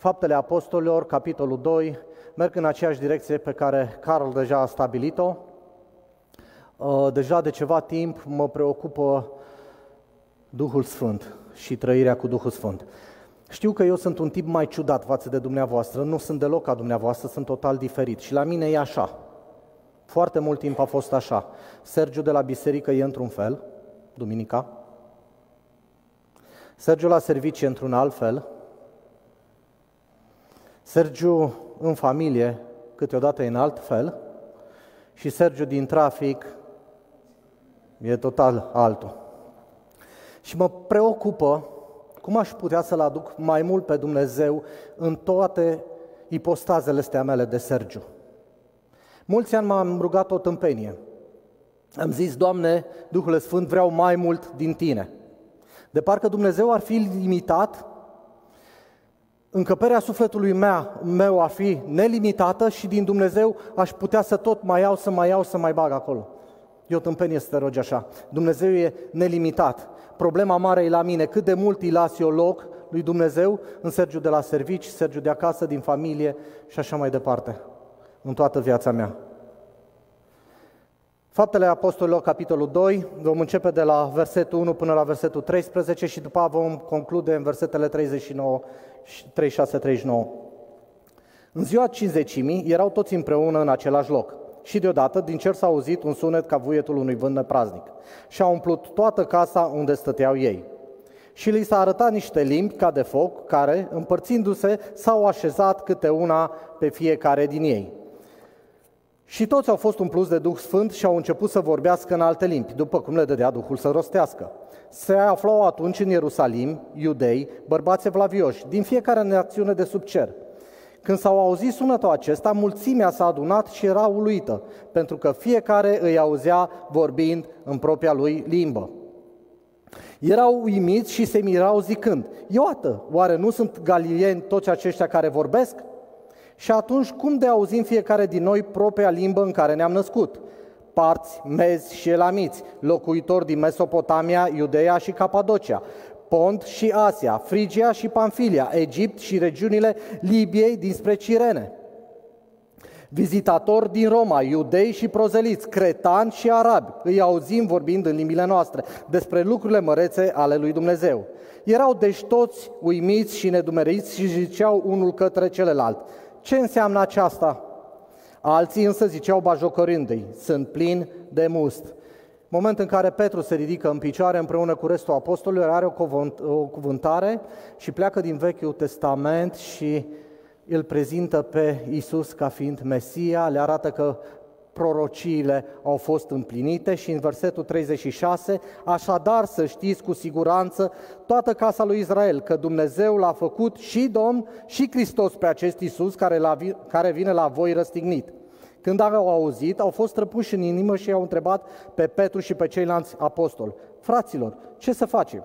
Faptele Apostolilor, capitolul 2, merg în aceeași direcție pe care Carl deja a stabilit-o. Uh, deja de ceva timp mă preocupă Duhul Sfânt și trăirea cu Duhul Sfânt. Știu că eu sunt un tip mai ciudat față de dumneavoastră, nu sunt deloc ca dumneavoastră, sunt total diferit și la mine e așa. Foarte mult timp a fost așa. Sergiu de la biserică e într-un fel, duminica. Sergiu la servicii într-un alt fel. Sergiu în familie câteodată e în alt fel. Și Sergiu din trafic e total altul. Și mă preocupă cum aș putea să-L aduc mai mult pe Dumnezeu în toate ipostazele astea mele de Sergiu. Mulți ani m-am rugat o tâmpenie. Am zis, Doamne, Duhul Sfânt, vreau mai mult din Tine. De parcă Dumnezeu ar fi limitat, încăperea sufletului mea, meu ar fi nelimitată și din Dumnezeu aș putea să tot mai iau, să mai iau, să mai bag acolo. E o tâmpenie să te rogi așa. Dumnezeu e nelimitat. Problema mare e la mine, cât de mult îi las eu loc lui Dumnezeu în Sergiu de la servici, Sergiu de acasă, din familie și așa mai departe în toată viața mea. Faptele Apostolilor, capitolul 2, vom începe de la versetul 1 până la versetul 13 și după vom conclude în versetele 39, 36-39. În ziua cinzecimii erau toți împreună în același loc și deodată din cer s-a auzit un sunet ca vuietul unui vânt nepraznic și a umplut toată casa unde stăteau ei. Și li s-a arătat niște limbi ca de foc, care, împărțindu-se, s-au așezat câte una pe fiecare din ei. Și toți au fost umpluți de Duh Sfânt și au început să vorbească în alte limbi, după cum le dădea Duhul să rostească. Se aflau atunci în Ierusalim iudei, bărbați evlavioși, din fiecare națiune de sub cer. Când s-au auzit sunetul acesta, mulțimea s-a adunat și era uluită, pentru că fiecare îi auzea vorbind în propria lui limbă. Erau uimiți și se mirau zicând, Ioată, oare nu sunt galileeni toți aceștia care vorbesc? Și atunci cum de auzim fiecare din noi propria limbă în care ne-am născut? Parți, mezi și elamiți, locuitori din Mesopotamia, Iudeea și Capadocia, Pont și Asia, Frigia și Panfilia, Egipt și regiunile Libiei dinspre Cirene. Vizitatori din Roma, iudei și prozeliți, cretani și arabi, îi auzim vorbind în limbile noastre despre lucrurile mărețe ale lui Dumnezeu. Erau deci toți uimiți și nedumeriți și ziceau unul către celălalt. Ce înseamnă aceasta? Alții însă ziceau bajocărându-i, sunt plin de must. Moment în care Petru se ridică în picioare împreună cu restul apostolilor, are o, cuvânt, o cuvântare și pleacă din Vechiul Testament și îl prezintă pe Isus ca fiind Mesia, le arată că prorociile au fost împlinite și în versetul 36, așadar să știți cu siguranță toată casa lui Israel că Dumnezeu l-a făcut și Domn și Hristos pe acest Isus care, la, care vine la voi răstignit. Când au auzit, au fost răpuși în inimă și i-au întrebat pe Petru și pe ceilalți apostoli, fraților, ce să facem?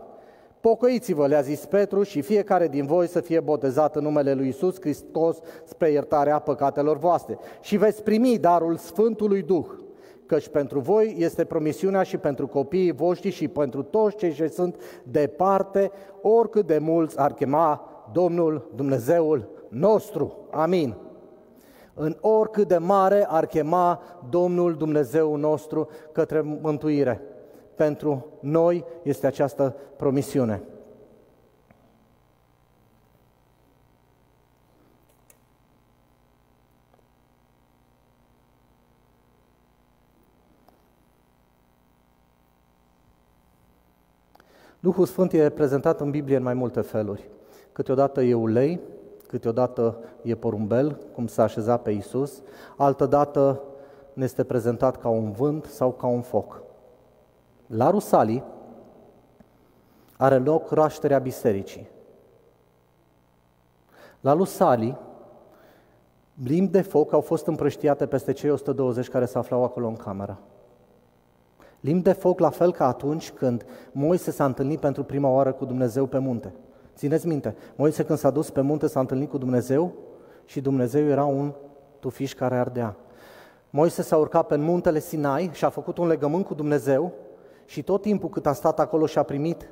Pocăiți-vă, le-a zis Petru, și fiecare din voi să fie botezat în numele lui Isus Hristos spre iertarea păcatelor voastre. Și veți primi darul Sfântului Duh, căci pentru voi este promisiunea și pentru copiii voștri și pentru toți cei ce sunt departe, oricât de mulți ar chema Domnul Dumnezeul nostru. Amin. În oricât de mare ar chema Domnul Dumnezeu nostru către mântuire pentru noi este această promisiune. Duhul Sfânt e prezentat în Biblie în mai multe feluri. Câteodată e ulei, câteodată e porumbel, cum s-a așezat pe Isus, altădată ne este prezentat ca un vânt sau ca un foc. La Rusalii are loc rașterea bisericii. La Rusalii, limbi de foc au fost împrăștiate peste cei 120 care se aflau acolo în cameră. Limbi de foc la fel ca atunci când Moise s-a întâlnit pentru prima oară cu Dumnezeu pe munte. Țineți minte, Moise când s-a dus pe munte s-a întâlnit cu Dumnezeu și Dumnezeu era un tufiș care ardea. Moise s-a urcat pe muntele Sinai și a făcut un legământ cu Dumnezeu și tot timpul cât a stat acolo și a primit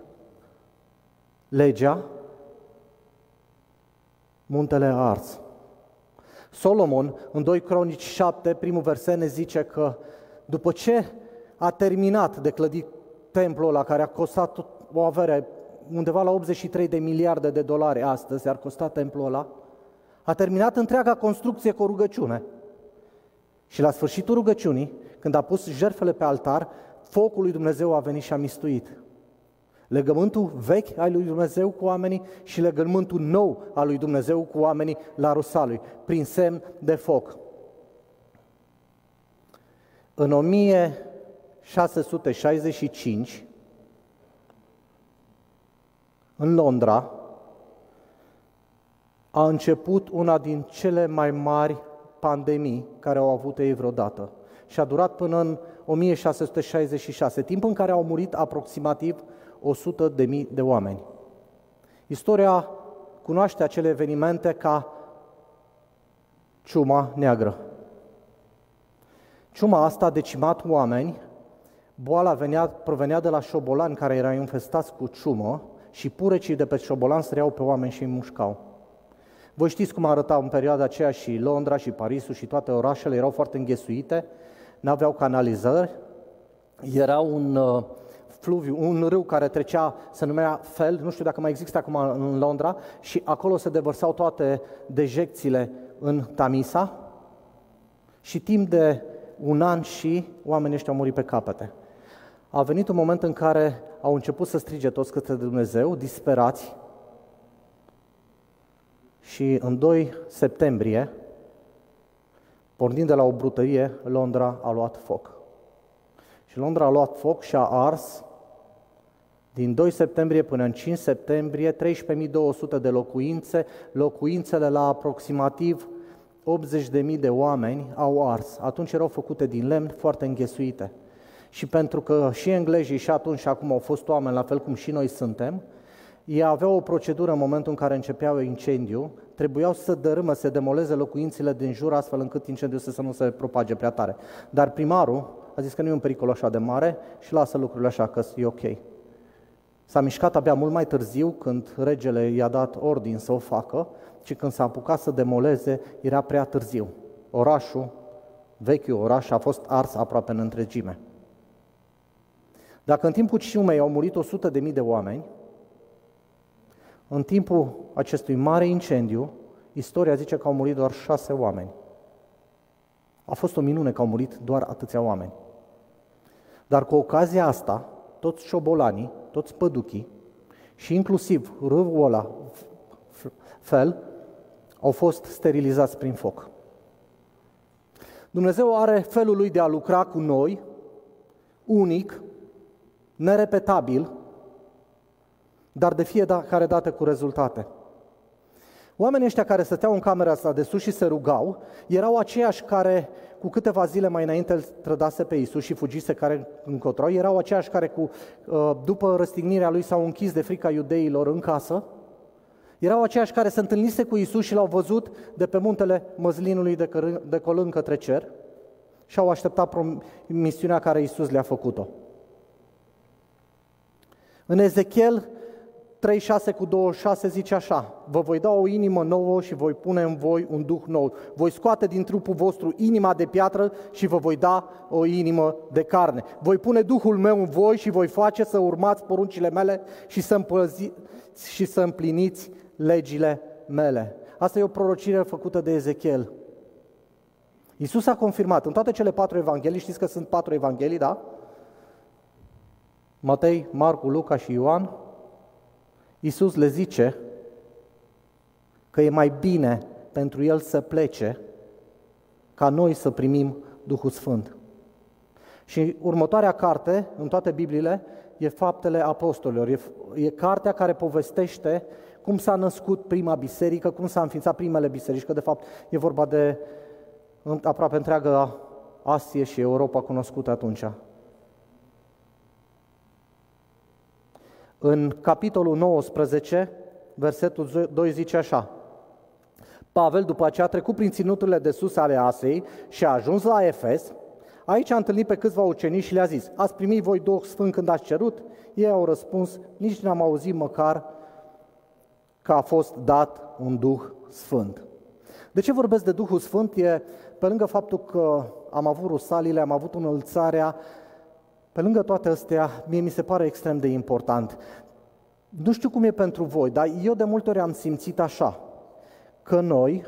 legea, Muntele a ars. Solomon, în 2 Cronici 7, primul verset ne zice că după ce a terminat de clădit templul ăla care a costat o avere undeva la 83 de miliarde de dolari astăzi, ar costa templul ăla, a terminat întreaga construcție cu o rugăciune. Și la sfârșitul rugăciunii, când a pus jertfele pe altar, focul lui Dumnezeu a venit și a mistuit. Legământul vechi al lui Dumnezeu cu oamenii și legământul nou al lui Dumnezeu cu oamenii la Rusalui, prin semn de foc. În 1665, în Londra, a început una din cele mai mari pandemii care au avut ei vreodată. Și a durat până în 1666, timp în care au murit aproximativ 100 de mii de oameni. Istoria cunoaște acele evenimente ca ciuma neagră. Ciuma asta a decimat oameni, boala venea, provenea de la șobolani care erau infestați cu ciumă și purecii de pe șobolani săreau pe oameni și îi mușcau. Voi știți cum arătau în perioada aceea și Londra și Parisul și toate orașele erau foarte înghesuite, n-aveau canalizări, era un uh, fluviu, un râu care trecea, se numea Fel, nu știu dacă mai există acum în Londra, și acolo se devărsau toate dejecțiile în Tamisa. Și timp de un an și oamenii ăștia au murit pe capete. A venit un moment în care au început să strige toți către Dumnezeu, disperați, și în 2 septembrie, pornind de la o brutărie, Londra a luat foc. Și Londra a luat foc și a ars din 2 septembrie până în 5 septembrie 13.200 de locuințe, locuințele la aproximativ 80.000 de oameni au ars. Atunci erau făcute din lemn foarte înghesuite. Și pentru că și englezii și atunci și acum au fost oameni, la fel cum și noi suntem, ei aveau o procedură în momentul în care începeau incendiu, trebuiau să dărâmă, să demoleze locuințele din jur astfel încât incendiul să nu se propage prea tare. Dar primarul a zis că nu e un pericol așa de mare și lasă lucrurile așa, că e ok. S-a mișcat abia mult mai târziu, când regele i-a dat ordin să o facă, ci când s-a apucat să demoleze, era prea târziu. Orașul, vechiul oraș, a fost ars aproape în întregime. Dacă în timpul ciumei au murit 100 de mii de oameni, în timpul acestui mare incendiu, istoria zice că au murit doar șase oameni. A fost o minune că au murit doar atâția oameni. Dar cu ocazia asta, toți șobolanii, toți păduchii și inclusiv râul ăla fel, au fost sterilizați prin foc. Dumnezeu are felul lui de a lucra cu noi, unic, nerepetabil, dar de fiecare dată cu rezultate. Oamenii ăștia care stăteau în camera asta de sus și se rugau, erau aceiași care cu câteva zile mai înainte îl trădase pe Isus și fugise care încotro, erau aceiași care cu, uh, după răstignirea lui s-au închis de frica iudeilor în casă, erau aceiași care se întâlnise cu Isus și l-au văzut de pe muntele măzlinului de, căr- de colând către cer și au așteptat misiunea care Isus le-a făcut-o. În Ezechiel 36 cu 26 zice așa, vă voi da o inimă nouă și voi pune în voi un duh nou. Voi scoate din trupul vostru inima de piatră și vă voi da o inimă de carne. Voi pune Duhul meu în voi și voi face să urmați poruncile mele și să, împăzi, și să împliniți legile mele. Asta e o prorocire făcută de Ezechiel. Iisus a confirmat în toate cele patru evanghelii, știți că sunt patru evanghelii, da? Matei, Marcu, Luca și Ioan, Iisus le zice că e mai bine pentru El să plece ca noi să primim Duhul Sfânt. Și următoarea carte, în toate Bibliile, e Faptele Apostolilor. E, e cartea care povestește cum s-a născut prima biserică, cum s-a înființat primele biserici, că de fapt e vorba de aproape întreaga Asie și Europa cunoscută atunci. În capitolul 19, versetul 2 zice așa, Pavel, după aceea, a trecut prin ținuturile de sus ale Asei și a ajuns la Efes. Aici a întâlnit pe câțiva ucenici și le-a zis, ați primit voi Duh Sfânt când ați cerut? Ei au răspuns, nici n-am auzit măcar că a fost dat un Duh Sfânt. De ce vorbesc de Duhul Sfânt? E pe lângă faptul că am avut rusalile, am avut înălțarea, pe lângă toate astea, mie mi se pare extrem de important. Nu știu cum e pentru voi, dar eu de multe ori am simțit așa, că noi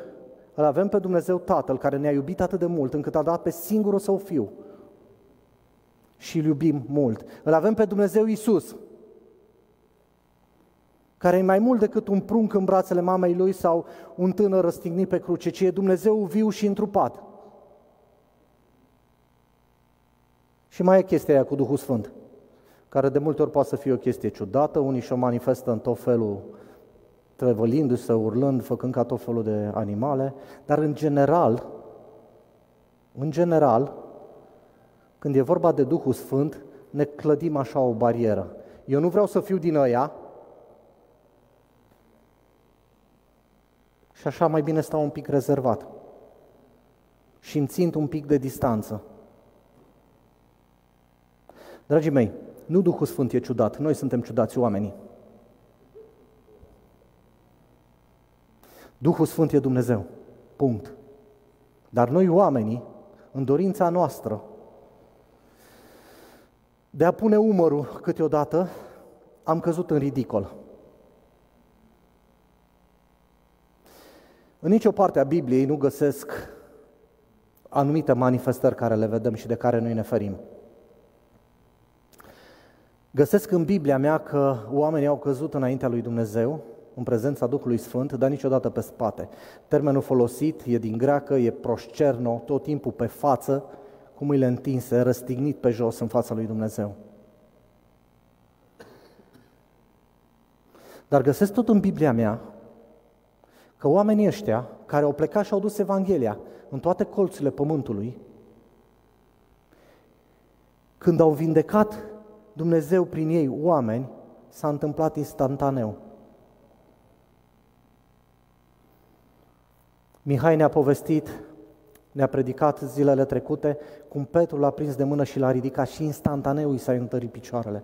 îl avem pe Dumnezeu Tatăl, care ne-a iubit atât de mult, încât a dat pe singurul său Fiu. Și îl iubim mult. Îl avem pe Dumnezeu Isus, care e mai mult decât un prunc în brațele mamei lui sau un tânăr răstignit pe cruce, ci e Dumnezeu viu și întrupat. Și mai e chestia aia cu Duhul Sfânt, care de multe ori poate să fie o chestie ciudată, unii și-o manifestă în tot felul, trevălindu-se, urlând, făcând ca tot felul de animale, dar în general, în general, când e vorba de Duhul Sfânt, ne clădim așa o barieră. Eu nu vreau să fiu din ăia și așa mai bine stau un pic rezervat și îmi țint un pic de distanță. Dragii mei, nu Duhul Sfânt e ciudat, noi suntem ciudați oamenii. Duhul Sfânt e Dumnezeu. Punct. Dar noi oamenii, în dorința noastră de a pune umărul câteodată, am căzut în ridicol. În nicio parte a Bibliei nu găsesc anumite manifestări care le vedem și de care noi ne ferim. Găsesc în Biblia mea că oamenii au căzut înaintea lui Dumnezeu, în prezența Duhului Sfânt, dar niciodată pe spate. Termenul folosit e din greacă, e proscerno, tot timpul pe față, cu mâinile întinse, răstignit pe jos în fața lui Dumnezeu. Dar găsesc tot în Biblia mea că oamenii ăștia, care au plecat și au dus Evanghelia în toate colțurile pământului, când au vindecat Dumnezeu prin ei oameni, s-a întâmplat instantaneu. Mihai ne-a povestit, ne-a predicat zilele trecute, cum Petru l-a prins de mână și l-a ridicat și instantaneu i s-a întărit picioarele.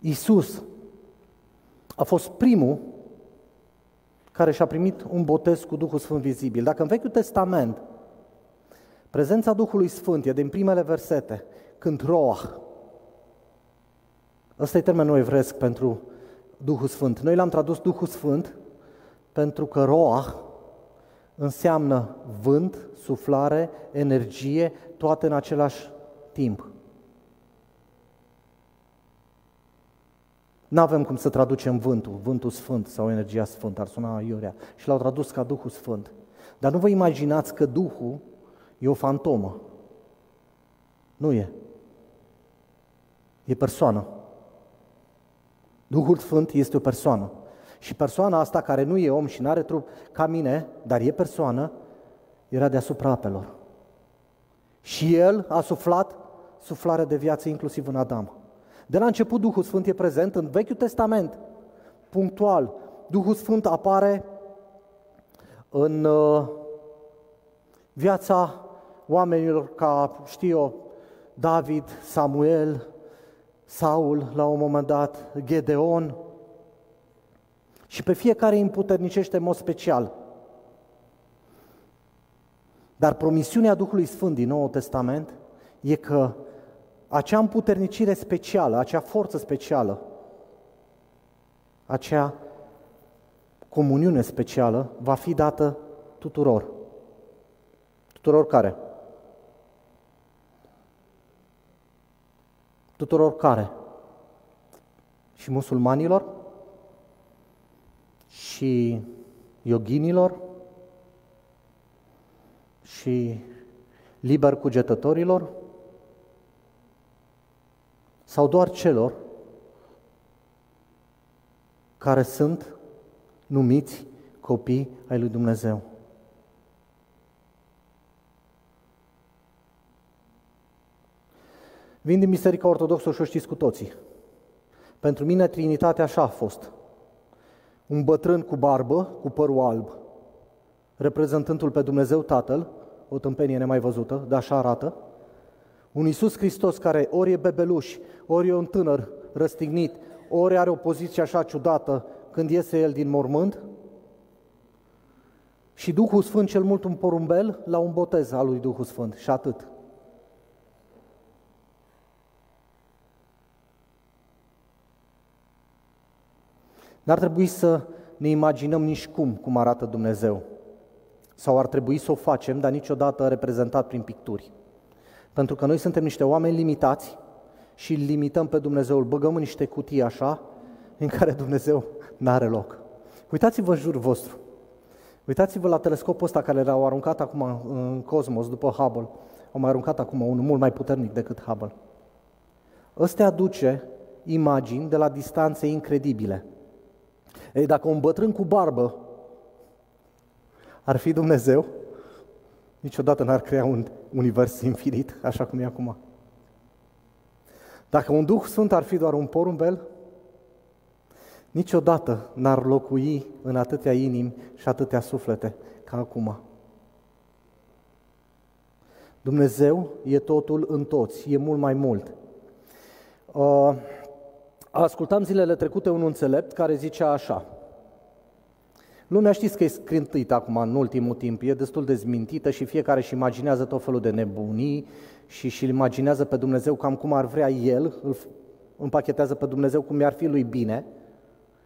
Isus a fost primul care și-a primit un botez cu Duhul Sfânt vizibil. Dacă în Vechiul Testament Prezența Duhului Sfânt e din primele versete, când roah. Ăsta e termenul evresc pentru Duhul Sfânt. Noi l-am tradus Duhul Sfânt pentru că roah înseamnă vânt, suflare, energie, toate în același timp. Nu avem cum să traducem vântul, vântul sfânt sau energia sfântă, ar suna iurea. Și l-au tradus ca Duhul Sfânt. Dar nu vă imaginați că Duhul E o fantomă. Nu e. E persoană. Duhul Sfânt este o persoană. Și persoana asta, care nu e om și nu are trup ca mine, dar e persoană, era deasupra apelor. Și el a suflat suflarea de viață inclusiv în Adam. De la început Duhul Sfânt e prezent în Vechiul Testament, punctual. Duhul Sfânt apare în uh, viața oamenilor ca, știu eu, David, Samuel, Saul la un moment dat, Gedeon, și pe fiecare îi împuternicește în mod special. Dar promisiunea Duhului Sfânt din Noul Testament e că acea împuternicire specială, acea forță specială, acea comuniune specială va fi dată tuturor. Tuturor care? Tuturor care? Și musulmanilor? Și yoginilor? Și liber cugetătorilor? Sau doar celor care sunt numiți copii ai lui Dumnezeu? Vin din Biserica Ortodoxă și o știți cu toții. Pentru mine Trinitatea așa a fost. Un bătrân cu barbă, cu părul alb, reprezentându-L pe Dumnezeu Tatăl, o tâmpenie nemai văzută, dar așa arată, Un Iisus Hristos care ori e bebeluș, ori e un tânăr răstignit, ori are o poziție așa ciudată când iese el din mormânt? Și Duhul Sfânt cel mult un porumbel la un botez al lui Duhul Sfânt și atât. N-ar trebui să ne imaginăm nici cum cum arată Dumnezeu. Sau ar trebui să o facem, dar niciodată reprezentat prin picturi. Pentru că noi suntem niște oameni limitați și îl limităm pe Dumnezeu, îl băgăm în niște cutii așa, în care Dumnezeu nu are loc. Uitați-vă în jurul vostru. Uitați-vă la telescopul ăsta care l-au aruncat acum în cosmos, după Hubble. Au mai aruncat acum unul mult mai puternic decât Hubble. Ăsta aduce imagini de la distanțe incredibile. Ei, dacă un bătrân cu barbă ar fi Dumnezeu, niciodată n-ar crea un univers infinit, așa cum e acum. Dacă un Duh Sfânt ar fi doar un porumbel, niciodată n-ar locui în atâtea inimi și atâtea suflete ca acum. Dumnezeu e totul în toți, e mult mai mult. Uh, ascultam zilele trecute un înțelept care zicea așa, Lumea știți că e scrintită acum în ultimul timp, e destul de zmintită și fiecare își imaginează tot felul de nebunii și și imaginează pe Dumnezeu cam cum ar vrea El, îl împachetează pe Dumnezeu cum i-ar fi lui bine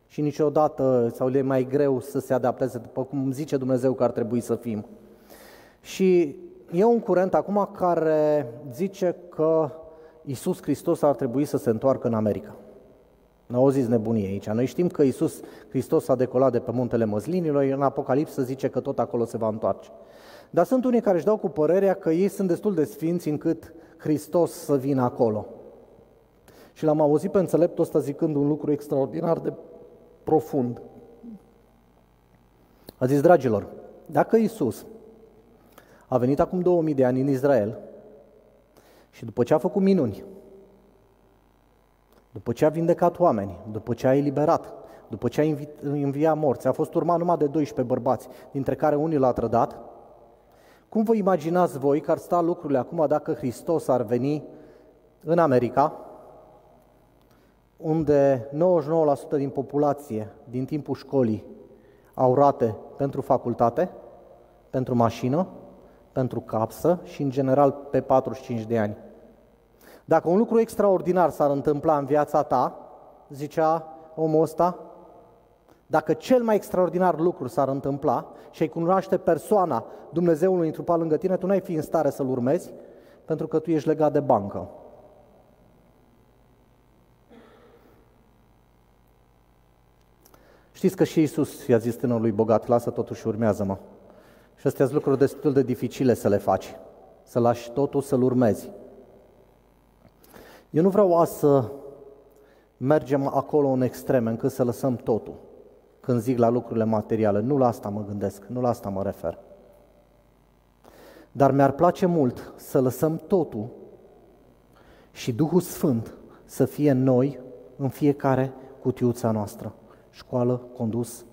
și niciodată, sau le e mai greu să se adapteze după cum zice Dumnezeu că ar trebui să fim. Și e un curent acum care zice că Isus Hristos ar trebui să se întoarcă în America. Nu auziți nebunie aici. Noi știm că Isus Hristos a decolat de pe muntele măslinilor, în Apocalipsă zice că tot acolo se va întoarce. Dar sunt unii care își dau cu părerea că ei sunt destul de sfinți încât Hristos să vină acolo. Și l-am auzit pe înțeleptul ăsta zicând un lucru extraordinar de profund. A zis, dragilor, dacă Isus a venit acum 2000 de ani în Israel și după ce a făcut minuni, după ce a vindecat oameni, după ce a eliberat, după ce a înviat morți, a fost urmat numai de 12 bărbați, dintre care unii l-a trădat, cum vă imaginați voi că ar sta lucrurile acum dacă Hristos ar veni în America, unde 99% din populație, din timpul școlii, au rate pentru facultate, pentru mașină, pentru capsă și, în general, pe 45 de ani. Dacă un lucru extraordinar s-ar întâmpla în viața ta, zicea omul ăsta, dacă cel mai extraordinar lucru s-ar întâmpla și ai cunoaște persoana Dumnezeului întrupat lângă tine, tu n-ai fi în stare să-L urmezi, pentru că tu ești legat de bancă. Știți că și Iisus i-a zis tânărului bogat, lasă totul și urmează-mă. Și astea sunt lucruri destul de dificile să le faci, să lași totul, să-L urmezi. Eu nu vreau azi să mergem acolo în extreme, încât să lăsăm totul. Când zic la lucrurile materiale, nu la asta mă gândesc, nu la asta mă refer. Dar mi-ar place mult să lăsăm totul și Duhul Sfânt să fie în noi, în fiecare cutiuța noastră. Școală, condus,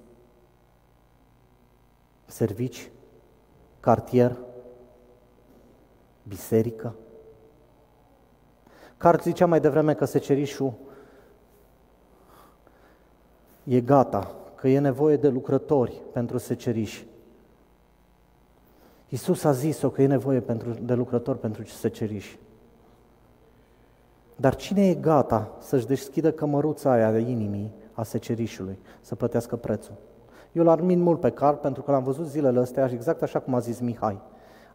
servici, cartier, biserică, Cart zicea mai devreme că secerișul e gata, că e nevoie de lucrători pentru seceriș. Iisus a zis-o că e nevoie pentru, de lucrători pentru seceriș. Dar cine e gata să-și deschidă cămăruța aia de inimii a secerișului, să plătească prețul? Eu l armin mult pe car pentru că l-am văzut zilele astea, exact așa cum a zis Mihai.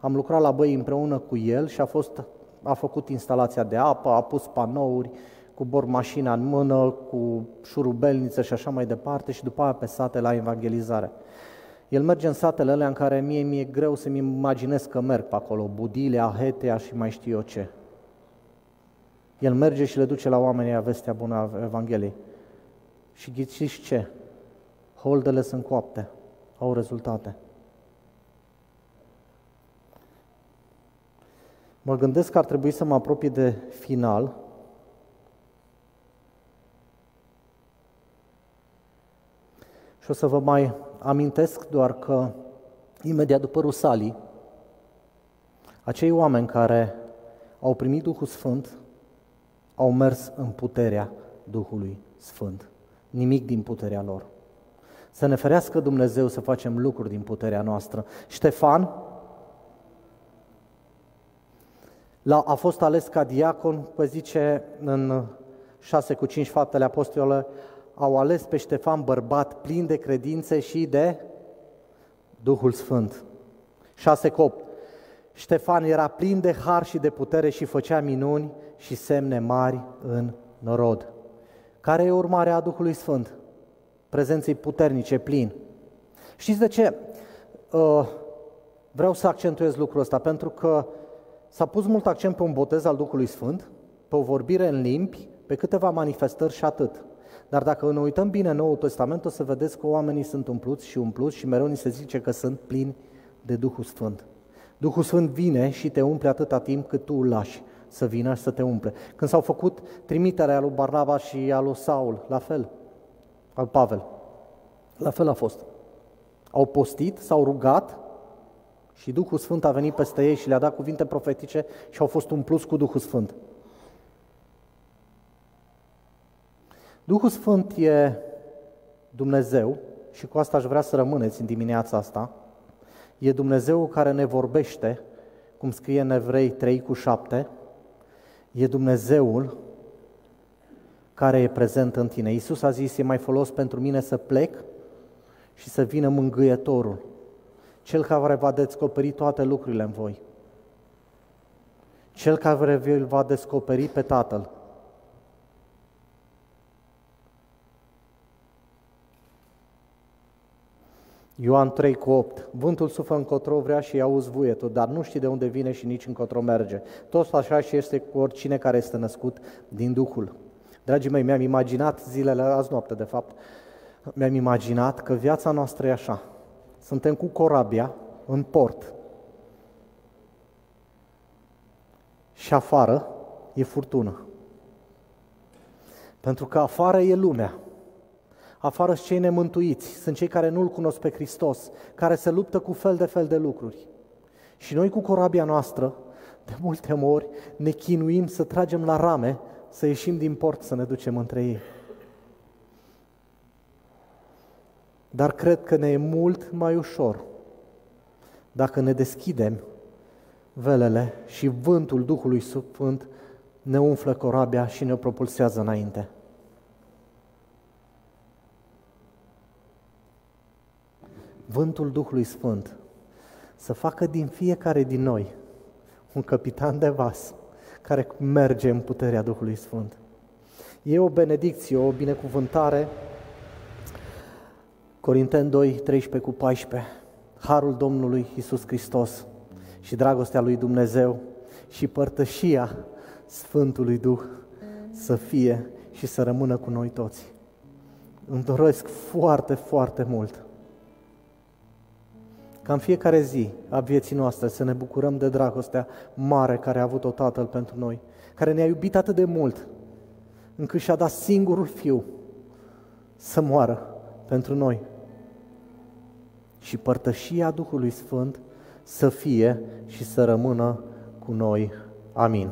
Am lucrat la băi împreună cu el și a fost a făcut instalația de apă, a pus panouri, cu bor mașina în mână, cu șurubelniță și așa mai departe și după aia pe sate la evangelizare. El merge în satele alea în care mie mi-e greu să-mi imaginez că merg pe acolo, Budile, Ahetea și mai știu eu ce. El merge și le duce la oamenii vestea bună a Evangheliei. Și ghiciți ce? Holdele sunt coapte, au rezultate. Mă gândesc că ar trebui să mă apropii de final. Și o să vă mai amintesc doar că imediat după Rusalii, acei oameni care au primit Duhul Sfânt, au mers în puterea Duhului Sfânt. Nimic din puterea lor. Să ne ferească Dumnezeu să facem lucruri din puterea noastră. Ștefan la, a fost ales ca diacon, pe zice în 6 cu 5 faptele apostole, au ales pe Ștefan bărbat plin de credințe și de Duhul Sfânt. 6 cu 8. Ștefan era plin de har și de putere și făcea minuni și semne mari în norod. Care e urmarea Duhului Sfânt? Prezenței puternice, plin. Știți de ce? Uh, vreau să accentuez lucrul ăsta, pentru că s-a pus mult accent pe un botez al Duhului Sfânt, pe o vorbire în limbi, pe câteva manifestări și atât. Dar dacă ne uităm bine în Noul Testament, o să vedeți că oamenii sunt umpluți și umpluți și mereu ni se zice că sunt plini de Duhul Sfânt. Duhul Sfânt vine și te umple atâta timp cât tu îl lași să vină și să te umple. Când s-au făcut trimiterea lui Barnaba și a lui Saul, la fel, al Pavel, la fel a fost. Au postit, s-au rugat și Duhul Sfânt a venit peste ei și le-a dat cuvinte profetice și au fost umpluți cu Duhul Sfânt. Duhul Sfânt e Dumnezeu și cu asta aș vrea să rămâneți în dimineața asta. E Dumnezeu care ne vorbește, cum scrie în Evrei 3 cu 7, e Dumnezeul care e prezent în tine. Iisus a zis, e mai folos pentru mine să plec și să vină mângâietorul, cel care va descoperi toate lucrurile în voi, cel care îl va descoperi pe Tatăl. Ioan 3 cu 8. Vântul suflă încotro vrea și auzi vuietul, dar nu știi de unde vine și nici încotro merge. Tot așa și este cu oricine care este născut din Duhul. Dragii mei, mi-am imaginat zilele, azi noapte de fapt, mi-am imaginat că viața noastră e așa. Suntem cu corabia în port și afară e furtună. Pentru că afară e lumea. Afară sunt cei nemântuiți, sunt cei care nu-L cunosc pe Hristos, care se luptă cu fel de fel de lucruri. Și noi cu corabia noastră, de multe ori, ne chinuim să tragem la rame, să ieșim din port, să ne ducem între ei. Dar cred că ne e mult mai ușor dacă ne deschidem velele și vântul Duhului Sfânt ne umflă corabia și ne propulsează înainte. vântul Duhului Sfânt să facă din fiecare din noi un capitan de vas care merge în puterea Duhului Sfânt. E o benedicție, o binecuvântare. Corinteni 2, 13 cu 14. Harul Domnului Isus Hristos și dragostea lui Dumnezeu și părtășia Sfântului Duh să fie și să rămână cu noi toți. Îmi doresc foarte, foarte mult ca în fiecare zi a vieții noastre să ne bucurăm de dragostea mare care a avut-o Tatăl pentru noi, care ne-a iubit atât de mult, încât și-a dat singurul Fiu să moară pentru noi. Și părtășia Duhului Sfânt să fie și să rămână cu noi. Amin.